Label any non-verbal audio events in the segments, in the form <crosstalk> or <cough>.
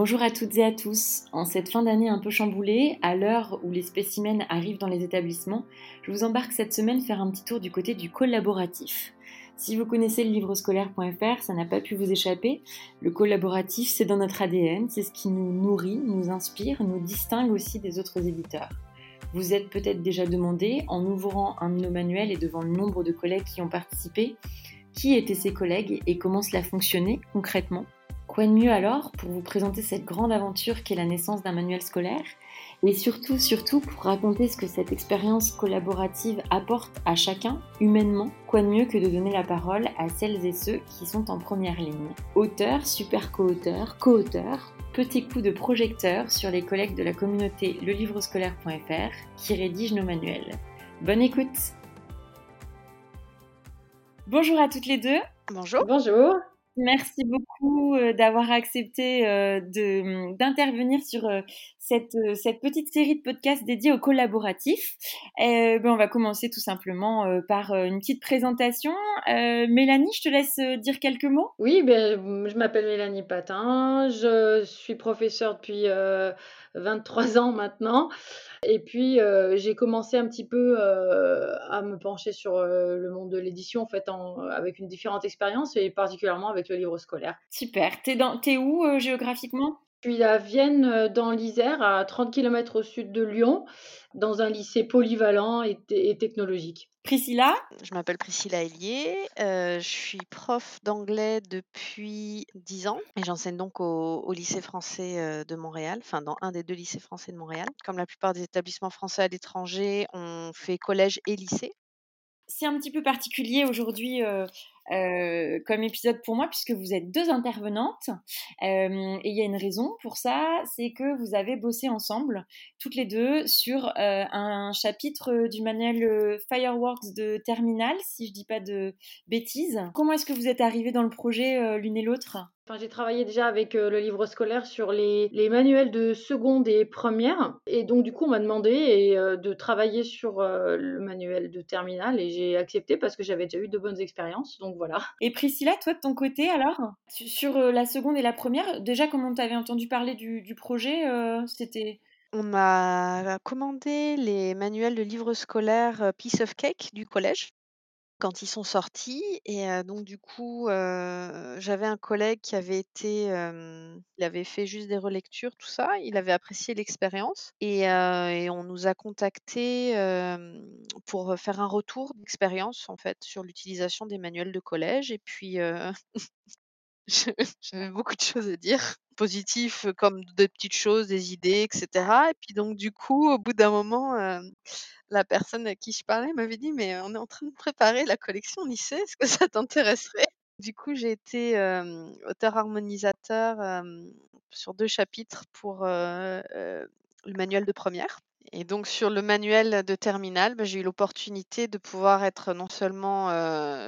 Bonjour à toutes et à tous. En cette fin d'année un peu chamboulée, à l'heure où les spécimens arrivent dans les établissements, je vous embarque cette semaine faire un petit tour du côté du collaboratif. Si vous connaissez le livre scolaire.fr, ça n'a pas pu vous échapper. Le collaboratif, c'est dans notre ADN, c'est ce qui nous nourrit, nous inspire, nous distingue aussi des autres éditeurs. Vous êtes peut-être déjà demandé, en ouvrant un de nos manuels et devant le nombre de collègues qui ont participé, qui étaient ces collègues et comment cela fonctionnait concrètement. Quoi de mieux alors pour vous présenter cette grande aventure qu'est la naissance d'un manuel scolaire et surtout, surtout pour raconter ce que cette expérience collaborative apporte à chacun, humainement, quoi de mieux que de donner la parole à celles et ceux qui sont en première ligne? Auteurs, super co-auteurs, co-auteurs, petit coup de projecteur sur les collègues de la communauté lelivrescolaire.fr qui rédigent nos manuels. Bonne écoute Bonjour à toutes les deux. Bonjour. Bonjour. Merci beaucoup euh, d'avoir accepté euh, d'intervenir sur euh, cette, cette petite série de podcasts dédiés au collaboratif. ben, on va commencer tout simplement par une petite présentation. Mélanie, je te laisse dire quelques mots. Oui, ben, je m'appelle Mélanie Patin, je suis professeure depuis 23 ans maintenant. Et puis, euh, j'ai commencé un petit peu euh, à me pencher sur euh, le monde de l'édition, en fait, en, avec une différente expérience et particulièrement avec le livre scolaire. Super. T'es, dans, t'es où géographiquement? Suis à Vienne, dans l'Isère, à 30 km au sud de Lyon, dans un lycée polyvalent et technologique. Priscilla? Je m'appelle Priscilla Hélier, euh, je suis prof d'anglais depuis 10 ans et j'enseigne donc au, lycée français euh, de Montréal, enfin dans un des deux lycées français de Montréal. Comme la plupart des établissements français à l'étranger, on fait collège et lycée. C'est un petit peu particulier aujourd'hui euh, euh, comme épisode pour moi puisque vous êtes deux intervenantes euh, et il y a une raison pour ça, c'est que vous avez bossé ensemble toutes les deux sur euh, un chapitre du manuel Fireworks de Terminal, si je dis pas de bêtises. Comment est-ce que vous êtes arrivées dans le projet l'une et l'autre? J'ai travaillé déjà avec le livre scolaire sur les, manuels de seconde et première. Et donc, du coup, on m'a demandé de travailler sur le manuel de terminal et j'ai accepté parce que j'avais déjà eu de bonnes expériences. Donc, voilà. Et Priscilla, toi de ton côté alors Sur euh, la seconde et la première, déjà comment t'avais entendu parler du, projet euh, C'était? On m'a commandé les manuels de livres scolaires euh, Piece of Cake du collège quand ils sont sortis et donc du coup, j'avais un collègue qui avait été, il avait fait juste des relectures, tout ça. Il avait apprécié l'expérience et on nous a contactés, pour, faire un retour d'expérience, en fait, sur l'utilisation des manuels de collège et puis, <laughs> j'avais beaucoup de choses à dire, <laughs> positifs, comme des petites choses, des idées et cetera et puis donc du coup, au bout d'un moment, la personne à qui je parlais m'avait dit: «Mais on est en train de préparer la collection lycée, est-ce que ça t'intéresserait?» du coup, j'ai été, auteur harmonisateur, sur deux chapitres pour, le manuel de première et donc sur le manuel de terminale, bah, j'ai eu l'opportunité de pouvoir être non seulement,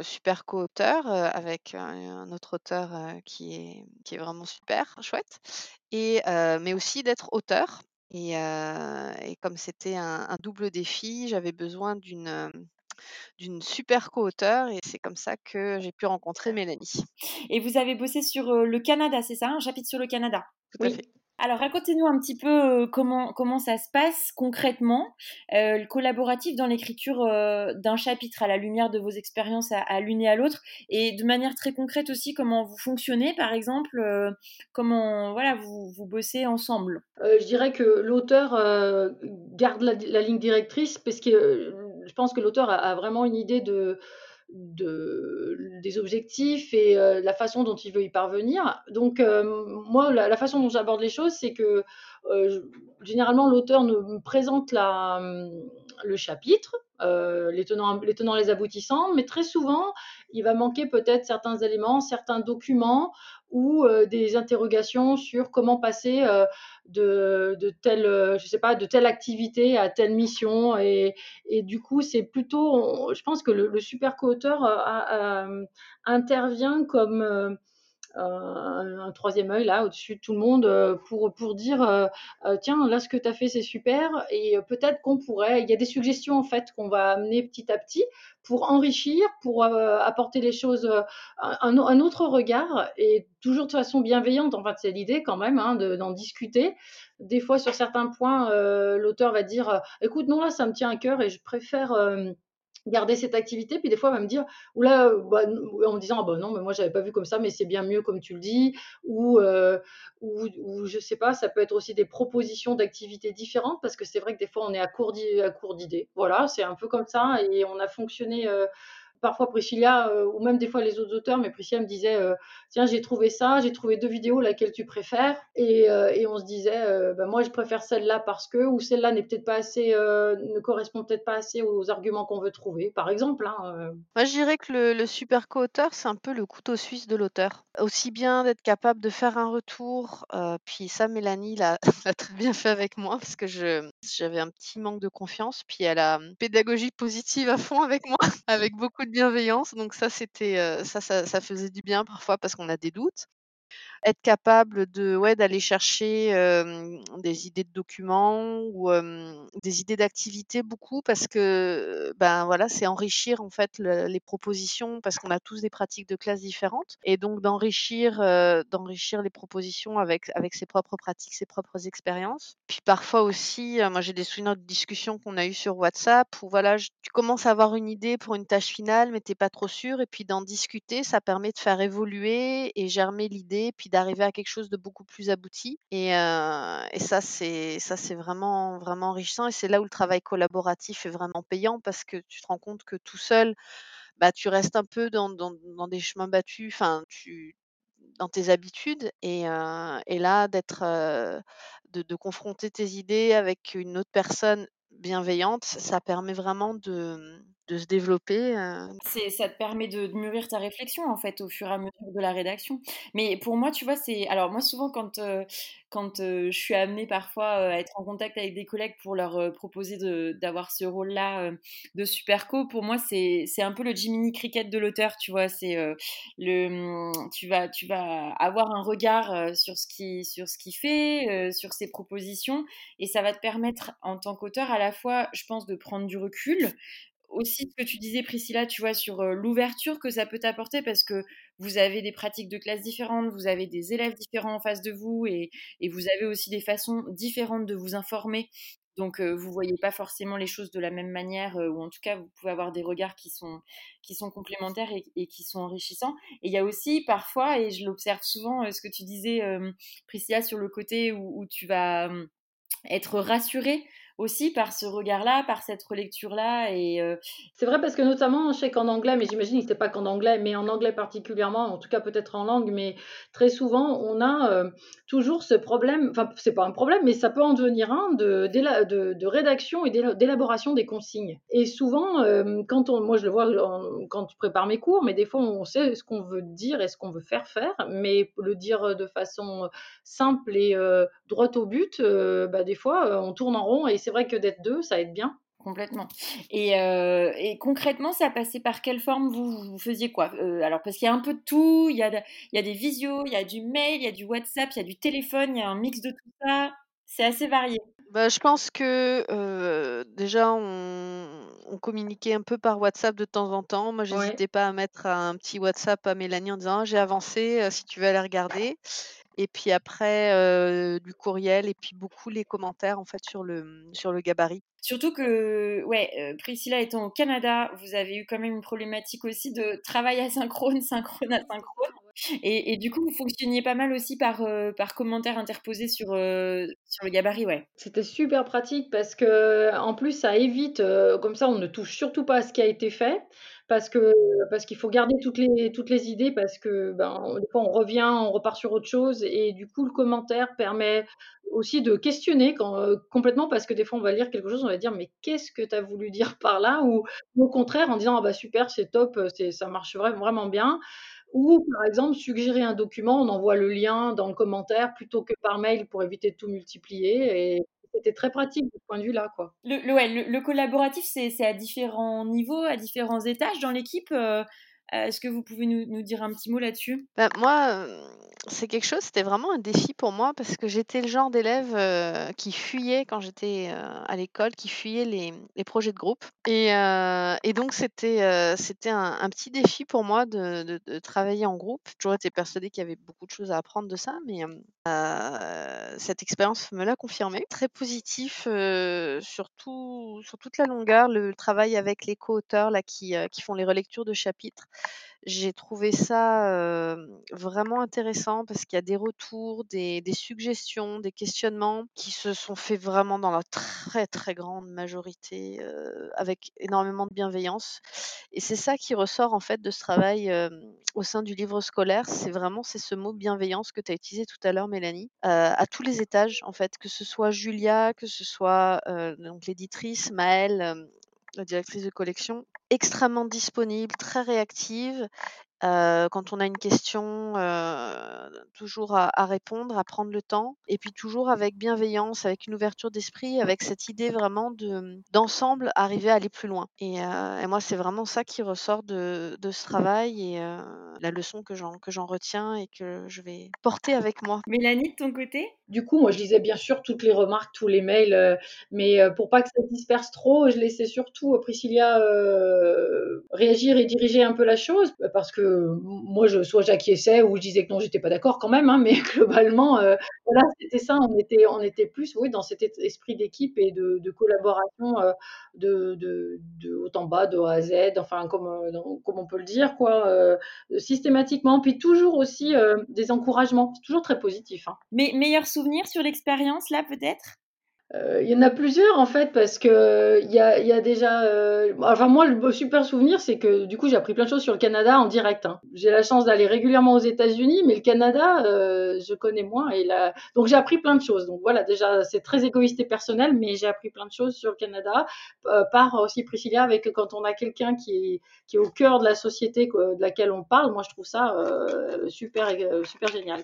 super co-auteur, avec un autre auteur, qui est vraiment super chouette et mais aussi d'être auteur et, comme c'était un, double défi, j'avais besoin d'une d'une super co-auteure et c'est comme ça que j'ai pu rencontrer Mélanie. Et vous avez bossé sur le Canada, c'est ça Un chapitre sur le Canada? Tout à fait. Alors, racontez-nous un petit peu comment, comment ça se passe concrètement, le collaboratif dans l'écriture d'un chapitre à la lumière de vos expériences à, l'une et à l'autre, et de manière très concrète aussi, comment vous fonctionnez, par exemple, comment voilà, vous, vous bossez ensemble. je dirais que l'auteur garde la, ligne directrice, parce que je pense que l'auteur a, vraiment une idée de de, des objectifs et euh, la façon dont il veut y parvenir. Donc, euh, moi, la, façon dont j'aborde les choses, c'est que euh, généralement, l'auteur nous présente la, le chapitre, les, tenants, les tenants, les aboutissants, mais très souvent, il va manquer peut-être certains éléments, certains documents ou des interrogations sur comment passer de, de, telle, je sais pas, de telle activité à telle mission. Et, et du coup, c'est plutôt, je pense que le, super co-auteur intervient comme un, troisième œil là au-dessus de tout le monde pour, pour dire tiens, là ce que tu as fait c'est super et peut-être qu'on pourrait, il y a des suggestions en fait qu'on va amener petit à petit pour enrichir, pour apporter les choses, un, un, autre regard et toujours de façon bienveillante. En fait, c'est l'idée quand même hein, d'en discuter. Des fois, sur certains points, l'auteur va dire écoute, non, là, ça me tient à cœur et je préfère garder cette activité. Puis des fois, elle va me dire, ou là, bah, en me disant, ah bah non, mais moi, j'avais pas vu comme ça, mais c'est bien mieux comme tu le dis. Ou, euh, ou, ou, je sais pas, ça peut être aussi des propositions d'activités différentes, parce que c'est vrai que des fois, on est à court d'idées. Voilà, c'est un peu comme ça. Et on a fonctionné. Euh, parfois Priscilla, euh, ou même des fois les autres auteurs, mais Priscilla me disait euh, Tiens, j'ai trouvé ça, j'ai trouvé deux vidéos, laquelle tu préfères? Et, euh, et, on se disait bah, Moi, je préfère celle-là parce que, ou celle-là n'est peut-être pas assez, ne correspond peut-être pas assez aux arguments qu'on veut trouver, par exemple. Hein, Moi, je dirais que le, super co-auteur, c'est un peu le couteau suisse de l'auteur. Aussi bien d'être capable de faire un retour, puis ça, Mélanie <laughs> l'a très bien fait avec moi parce que j'avais un petit manque de confiance, puis elle a pédagogie positive à fond avec moi, <laughs> avec beaucoup de bienveillance. Donc ça, c'était euh, ça, ça, ça faisait du bien parfois parce qu'on a des doutes être capable de ouais, d'aller chercher des idées de documents ou des idées d'activités beaucoup parce que ben voilà c'est enrichir en fait les propositions parce qu'on a tous des pratiques de classe différentes et donc d'enrichir d'enrichir les propositions avec avec ses propres pratiques ses propres expériences. Puis parfois aussi moi j'ai des souvenirs de discussions qu'on a eues sur WhatsApp où voilà tu commences à avoir une idée pour une tâche finale mais t'es pas trop sûr et puis d'en discuter ça permet de faire évoluer et germer l'idée puis d'arriver à quelque chose de beaucoup plus abouti. Et, euh, et ça, c'est ça, c'est vraiment vraiment enrichissant. Et c'est là où le travail collaboratif est vraiment payant parce que tu te rends compte que tout seul, bah, tu restes un peu dans, dans, des chemins battus. Enfin, tu dans tes habitudes et, euh, et là d'être euh, de, confronter tes idées avec une autre personne bienveillante, ça permet vraiment de, de se développer. C'est, ça te permet de, mûrir ta réflexion en fait au fur et à mesure de la rédaction. Mais pour moi, tu vois, c'est alors moi souvent quand quand je suis amenée parfois à être en contact avec des collègues pour leur proposer d'avoir ce rôle-là de super co, pour moi c'est, un peu le Jiminy Cricket de l'auteur, tu vois. C'est le mmh, tu vas tu vas avoir un regard sur sur ce qu'il fait, sur ses propositions, et ça va te permettre en tant qu'auteur à la fois, je pense, de prendre du recul, aussi ce que tu disais, Priscilla, tu vois, sur l'ouverture que ça peut t'apporter parce que vous avez des pratiques de classe différentes, vous avez des élèves différents en face de vous et, vous avez aussi des façons différentes de vous informer. Donc, vous vous voyez pas forcément les choses de la même manière, ou en tout cas, vous pouvez avoir des regards qui sont, qui sont complémentaires et, qui sont enrichissants. Et il y a aussi parfois, et je l'observe souvent, ce que tu disais, Priscilla, sur le côté où, où tu vas être rassuré aussi par ce regard-là, par cette relecture-là. Et euh, C'est vrai parce que notamment, je sais qu'en anglais, mais j'imagine que c'était pas qu'en anglais, mais en anglais particulièrement, en tout cas peut-être en langue, mais très souvent, on a euh, toujours ce problème, enfin c'est pas un problème, mais ça peut en devenir un de, rédaction et d'élaboration des consignes. Et souvent, euh, quand on, moi je le vois quand je prépare mes cours, mais des fois on sait ce qu'on veut dire et ce qu'on veut faire faire, mais le dire de façon simple et droite au but, bah, des fois on tourne en rond et c'est c'est vrai que d'être deux, ça aide bien. Complètement. Et, euh, et, concrètement, ça passait par quelle forme? Vous, vous faisiez quoi? Euh, Alors, parce qu'il y a un peu de tout, il y a, il y a des visios, il y a du mail, il y a du WhatsApp, il y a du téléphone, il y a un mix de tout ça. C'est assez varié. Bah, je pense que euh, déjà, on, on, communiquait un peu par WhatsApp de temps en temps. Moi, j'hésitais pas à mettre un petit WhatsApp à Mélanie en disant «Ah, j'ai avancé, si tu veux aller regarder. Et puis après, du courriel et puis beaucoup les commentaires en fait sur le, mmh, sur le gabarit. Surtout que, ouais, Priscilla étant au Canada, vous avez eu quand même une problématique aussi de travail asynchrone, <laughs> synchrone, asynchrone. Et, et du coup, vous fonctionniez pas mal aussi par, par commentaires interposés sur, sur le gabarit, ouais. C'était super pratique parce que, en plus, ça évite, comme ça, on ne touche surtout pas à ce qui a été fait parce qu'il faut garder toutes les idées parce que ben des fois on revient, on repart sur autre chose et du coup le commentaire permet aussi de questionner euh, complètement parce que des fois on va lire quelque chose, on va dire mais qu'est-ce que tu as voulu dire par là? Ou, au contraire en disant ah bah super c'est top, c'est ça marche vraiment bien. Ou par exemple suggérer un document, on envoie le lien dans le commentaire plutôt que par mail pour éviter de tout multiplier c'était très pratique de ce point de vue-là. Quoi. Le, le, ouais, le, collaboratif, c'est à différents niveaux, à différents étages dans l'équipe. Euh, Est-ce que vous pouvez nous, nous dire un petit mot là-dessus? Bah, Moi, c'est quelque chose, c'était vraiment un défi pour moi parce que j'étais le genre d'élève qui fuyait quand j'étais à l'école, qui fuyait les, les, projets de groupe. Et, et donc, c'était c'était un, un, petit défi pour moi de, de, de travailler en groupe. J'ai toujours été persuadée qu'il y avait beaucoup de choses à apprendre de ça, mais cette expérience me l'a confirmé. Très positif, surtout sur toute la longueur, le travail avec les co-auteurs là, qui, qui font les relectures de chapitres. J'ai trouvé ça vraiment intéressant parce qu'il y a des retours, des, des, suggestions, des questionnements qui se sont faits vraiment dans la très très grande majorité avec énormément de bienveillance. Et c'est ça qui ressort en fait de ce travail au sein du livre scolaire. C'est vraiment c'est ce mot bienveillance que tu as utilisé tout à l'heure, Mélanie, à tous les étages en fait, que ce soit Julia, que ce soit donc l'éditrice, Maëlle la directrice de collection, extrêmement disponible, très réactive. quand on a une question, toujours à, répondre, à prendre le temps, et puis toujours avec bienveillance, avec une ouverture d'esprit, avec cette idée vraiment de d'ensemble arriver à aller plus loin. Et, moi, c'est vraiment ça qui ressort de, de ce travail et la leçon que j'en retiens et que je vais porter avec moi. Mélanie, de ton côté? Du coup, moi, je lisais bien sûr toutes les remarques, tous les mails, mais pour pas que ça disperse trop, je laissais surtout Priscilla réagir et diriger un peu la chose, parce que moi, je, soit j'acquiesçais ou je disais que non, j'étais pas d'accord quand même, hein, mais <laughs> globalement, euh, voilà, c'était ça. On était, on était plus, oui, dans cet esprit d'équipe et de, collaboration euh, de, haut en bas, de A à Z, enfin, comme, euh, comme on peut le dire, quoi, systématiquement. Puis toujours aussi des encouragements, toujours très positif. Hein. Mais meilleur sur l'expérience là, peut-être? Il y en a plusieurs en fait parce que il y a, y a déjà. Euh, enfin moi le super souvenir c'est que du coup j'ai appris plein de choses sur le Canada en direct. Hein. J'ai la chance d'aller régulièrement aux États-Unis, mais le Canada euh, je connais moins et là donc j'ai appris plein de choses. Donc voilà déjà c'est très égoïste et personnel, mais j'ai appris plein de choses sur le Canada par aussi Priscilla avec quand on a quelqu'un qui est qui est au cœur de la société de laquelle on parle. Moi je trouve ça super super génial.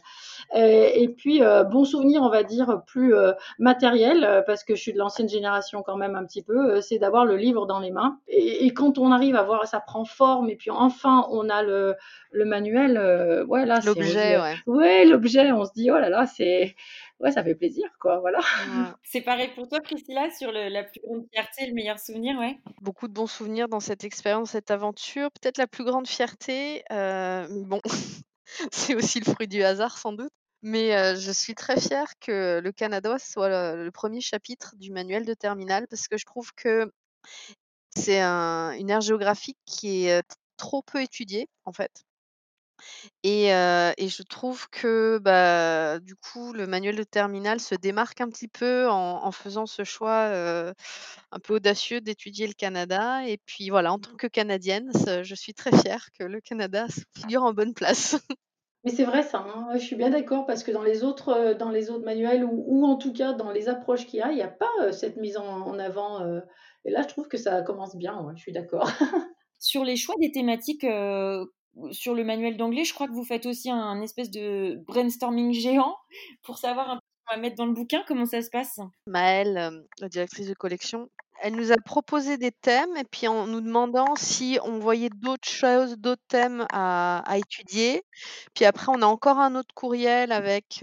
Et, et puis bon souvenir on va dire plus matériel euh, parce que je suis de l'ancienne génération quand même un petit peu, euh, c'est d'avoir le livre dans les mains. Et, quand on arrive à voir, ça prend forme, et puis enfin on a le, le manuel, euh, ouais là, l'objet, ouais. Ouais, l'objet, on se dit oh là là, c'est ouais, ça fait plaisir, quoi, voilà. <laughs> C'est pareil pour toi, Priscilla, sur la plus grande fierté, le meilleur souvenir, ouais. Beaucoup de bons souvenirs dans cette expérience, cette aventure. Peut-être la plus grande fierté, bon, <laughs> c'est aussi le fruit du hasard sans doute. Mais je suis très fière que le Canada soit le, premier chapitre du manuel de terminale parce que je trouve que c'est une aire géographique qui est trop peu étudiée en fait. Et, je trouve que bah, du coup le manuel de terminale se démarque un petit peu en, faisant ce choix un peu audacieux d'étudier le Canada. Et puis voilà, en tant que Canadienne, je suis très fière que le Canada figure en bonne place. <laughs> Mais c'est vrai ça, hein. je suis bien d'accord parce que dans les autres, euh, dans les autres manuels ou, ou en tout cas dans les approches qu'il y a, il n'y a pas euh, cette mise en, avant. Euh, et là, je trouve que ça commence bien, je suis d'accord. <laughs> Sur les choix des thématiques sur le manuel d'anglais, je crois que vous faites aussi un, espèce de brainstorming géant pour savoir un peu ce qu'on va mettre dans le bouquin. Comment ça se passe? Maëlle, la directrice de collection, elle nous a proposé des thèmes et puis en nous demandant si on voyait d'autres choses, d'autres thèmes à, étudier. Puis après, on a encore un autre courriel avec,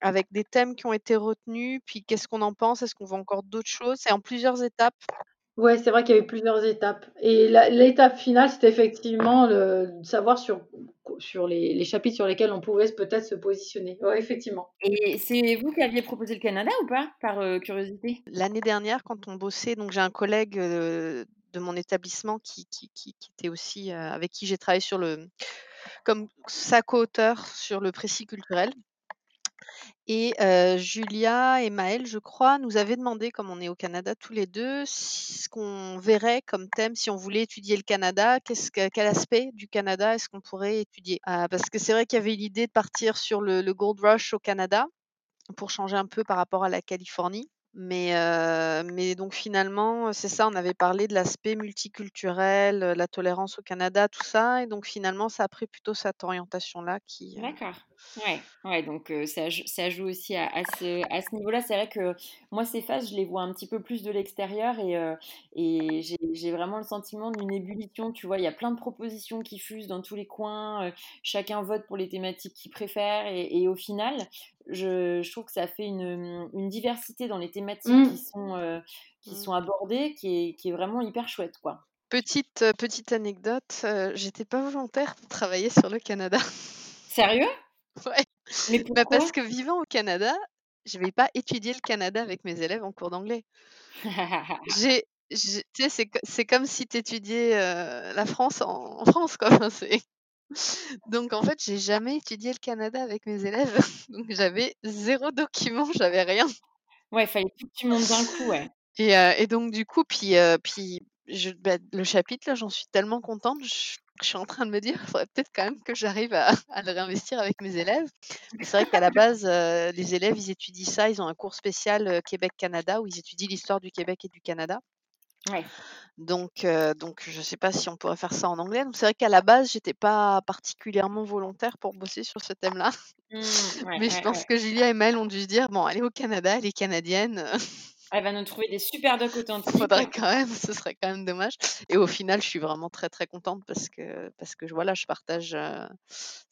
avec des thèmes qui ont été retenus. Puis qu'est-ce qu'on en pense? Est-ce qu'on voit encore d'autres choses? C'est en plusieurs étapes. Ouais, c'est vrai qu'il y avait plusieurs étapes. Et l'étape finale, c'était effectivement de savoir sur, sur les, les, chapitres sur lesquels on pouvait peut-être se positionner. Ouais, effectivement. Et c'est vous qui aviez proposé le Canada ou pas, par euh, curiosité? L'année dernière, quand on bossait, donc j'ai un collègue euh, de mon établissement qui, qui, qui, était aussi, euh, avec qui j'ai travaillé sur le, comme sa co-auteur sur le précis culturel. Et Julia et Maëlle, je crois, nous avaient demandé, comme on est au Canada tous les deux, ce qu'on verrait comme thème si on voulait étudier le Canada, qu'est-ce quel aspect du Canada est-ce qu'on pourrait étudier? Ah, parce que c'est vrai qu'il y avait l'idée de partir sur le Gold Rush au Canada, pour changer un peu par rapport à la Californie. Mais, donc finalement, c'est ça, on avait parlé de l'aspect multiculturel, la tolérance au Canada, tout ça et donc finalement, ça a pris plutôt cette orientation-là qui, D'accord. Ouais, ouais, donc ça, ça joue aussi à, ce, à ce niveau-là. C'est vrai que moi, ces phases, je les vois un petit peu plus de l'extérieur et, et j'ai vraiment le sentiment d'une ébullition. Tu vois, il y a plein de propositions qui fusent dans tous les coins. chacun vote pour les thématiques qu'il préfère. Et, au final, je, trouve que ça fait une, diversité dans les thématiques mmh. qui, sont, qui mmh. sont abordées qui est, qui est vraiment hyper chouette, quoi. Petite, petite anecdote, j'étais pas volontaire pour travailler sur le Canada. Sérieux? <laughs> Ouais. Mais bah, parce que vivant au Canada, je vais pas étudier le Canada avec mes élèves en cours d'anglais. <laughs> J'ai c'est comme si tu étudiais la France en, <laughs> France, quoi. Donc, en fait, j'ai jamais étudié le Canada avec mes élèves. Donc, j'avais zéro document, j'avais rien. Ouais, fallait tout que tu montes d'un coup, ouais. Et, et donc, du coup, puis, puis je, bah, le chapitre, là, j'en suis tellement contente. Je, suis en train de me dire, il faudrait peut-être quand même que j'arrive à, à, le réinvestir avec mes élèves. C'est vrai qu'à la <laughs> base, les élèves, ils étudient ça. Ils ont un cours spécial Québec-Canada où ils étudient l'histoire du Québec et du Canada. Donc, donc je ne sais pas si on pourrait faire ça en anglais. c'est vrai qu'à la base, j'étais pas particulièrement volontaire pour bosser sur ce thème-là. Mmh, Mais je pense que Julia et Mel ont dû se dire, bon, elle est au Canada, elle est canadienne. Elle va nous trouver des super docs authentiques. Faudrait quand même, <laughs> ce serait quand même dommage. Et au final, je suis vraiment très très contente parce que parce que voilà, je partage, ça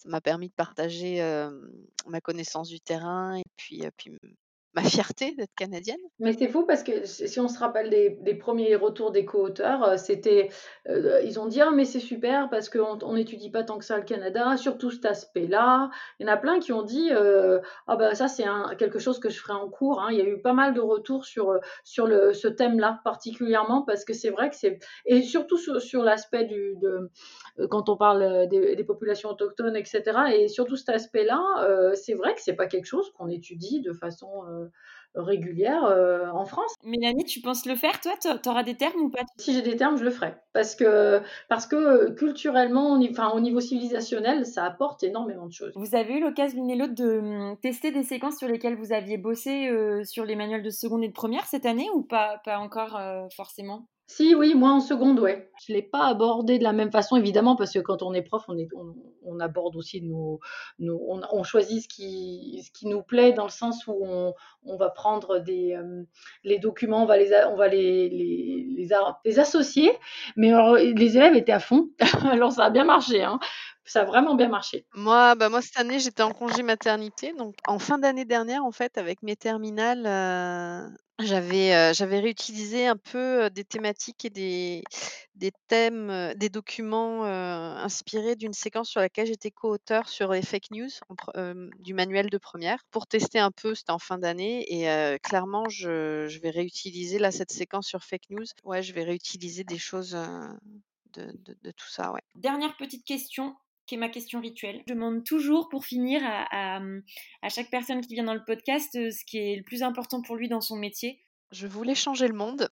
m'a permis de partager ma connaissance du terrain et puis puis ma fierté d'être canadienne. Mais c'est fou parce que si on se rappelle des, premiers retours des co-auteurs, euh, c'était, euh, ils ont dit ah mais c'est super parce qu'on n'étudie pas tant que ça le Canada, surtout cet aspect-là. Il y en a plein qui ont dit euh, ah ben ça c'est quelque chose que je ferai en cours. Hein. Il y a eu pas mal de retours sur sur le, ce thème-là particulièrement parce que c'est vrai que c'est et surtout sur, l'aspect du de, quand on parle des, populations autochtones etc. Et surtout cet aspect-là, c'est vrai que c'est pas quelque chose qu'on étudie de façon régulière euh, en France. Mélanie, tu penses le faire, toi? Tu auras des termes ou pas? Si j'ai des termes, je le ferai. Parce que, parce que culturellement, enfin, au niveau civilisationnel, ça apporte énormément de choses. Vous avez eu l'occasion l'une et l'autre de hum, tester des séquences sur lesquelles vous aviez bossé euh, sur les manuels de seconde et de première cette année ou pas, pas encore forcément? Si, oui, moi en seconde, ouais. Je ne l'ai pas abordé de la même façon, évidemment, parce que quand on est prof, on, aborde aussi nos. on, choisit ce qui, nous plaît, dans le sens où on, va prendre des, euh, les documents, on va, les, on va les, les, les, associer. Mais les élèves étaient à fond, <laughs> alors ça a bien marché. Hein. Ça a vraiment bien marché. Moi, bah moi cette année, j'étais en congé maternité. Donc, en fin d'année dernière, en fait, avec mes terminales, euh, j'avais, j'avais réutilisé un peu, des thématiques et des des thèmes, des documents, inspirés d'une séquence sur laquelle j'étais co-auteur sur les fake news du manuel de première pour tester un peu, c'était en fin d'année et clairement je je vais réutiliser là cette séquence sur fake news. Ouais, je vais réutiliser des choses, de de de tout ça, ouais. Dernière petite question, ma question rituelle. Je demande toujours pour finir à, à, chaque personne qui vient dans le podcast euh, ce qui est le plus important pour lui dans son métier. Je voulais changer le monde,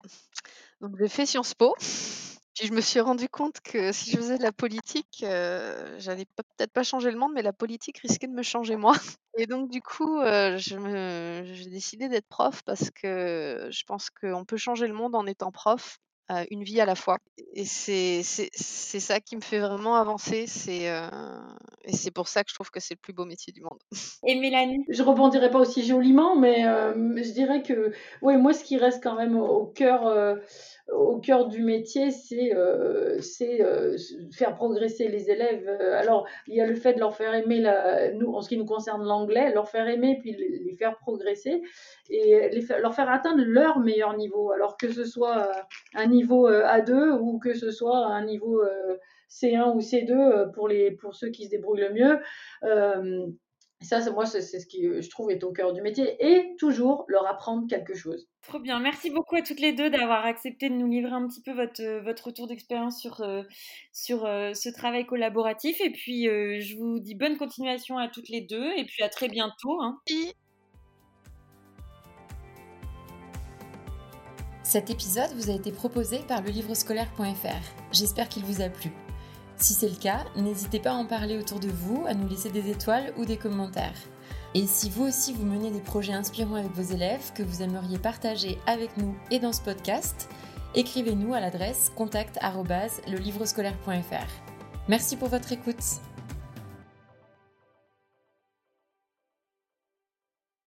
donc j'ai fait Sciences Po. Puis je me suis rendu compte que si je faisais de la politique, euh, j'allais peut-être pas changer le monde, mais la politique risquait de me changer moi. Et donc du coup, euh, j'ai décidé d'être prof parce que je pense qu'on peut changer le monde en étant prof une vie à la fois. Et c'est ça qui me fait vraiment avancer. C'est et c'est pour ça que je trouve que c'est le plus beau métier du monde. <laughs> Et Mélanie? Je rebondirai pas aussi joliment, mais je dirais que ouais, moi, ce qui reste quand même au cœur au cœur du métier, c'est euh, euh, faire progresser les élèves. Alors, il y a le fait de leur faire aimer, la, nous, en ce qui nous concerne l'anglais, leur faire aimer, puis les, faire progresser et les, leur faire atteindre leur meilleur niveau. Alors que ce soit un niveau euh, A2 ou que ce soit un niveau euh, C1 ou C2 pour, les, pour ceux qui se débrouillent le mieux. Euh, ça, moi, c'est ce qui, euh, je trouve, est au cœur du métier. Et toujours leur apprendre quelque chose. Trop bien. Merci beaucoup à toutes les deux d'avoir accepté de nous livrer un petit peu votre, euh, votre retour d'expérience sur, euh, sur ce travail collaboratif. Et puis, je vous dis bonne continuation à toutes les deux. Et puis, à très bientôt. Hein. Cet épisode vous a été proposé par le livrescolaire.fr. J'espère qu'il vous a plu. Si c'est le cas, n'hésitez pas à en parler autour de vous, à nous laisser des étoiles ou des commentaires. Et si vous aussi vous menez des projets inspirants avec vos élèves que vous aimeriez partager avec nous et dans ce podcast, écrivez-nous à l'adresse contact@lelivrescolaire.fr. Merci pour votre écoute.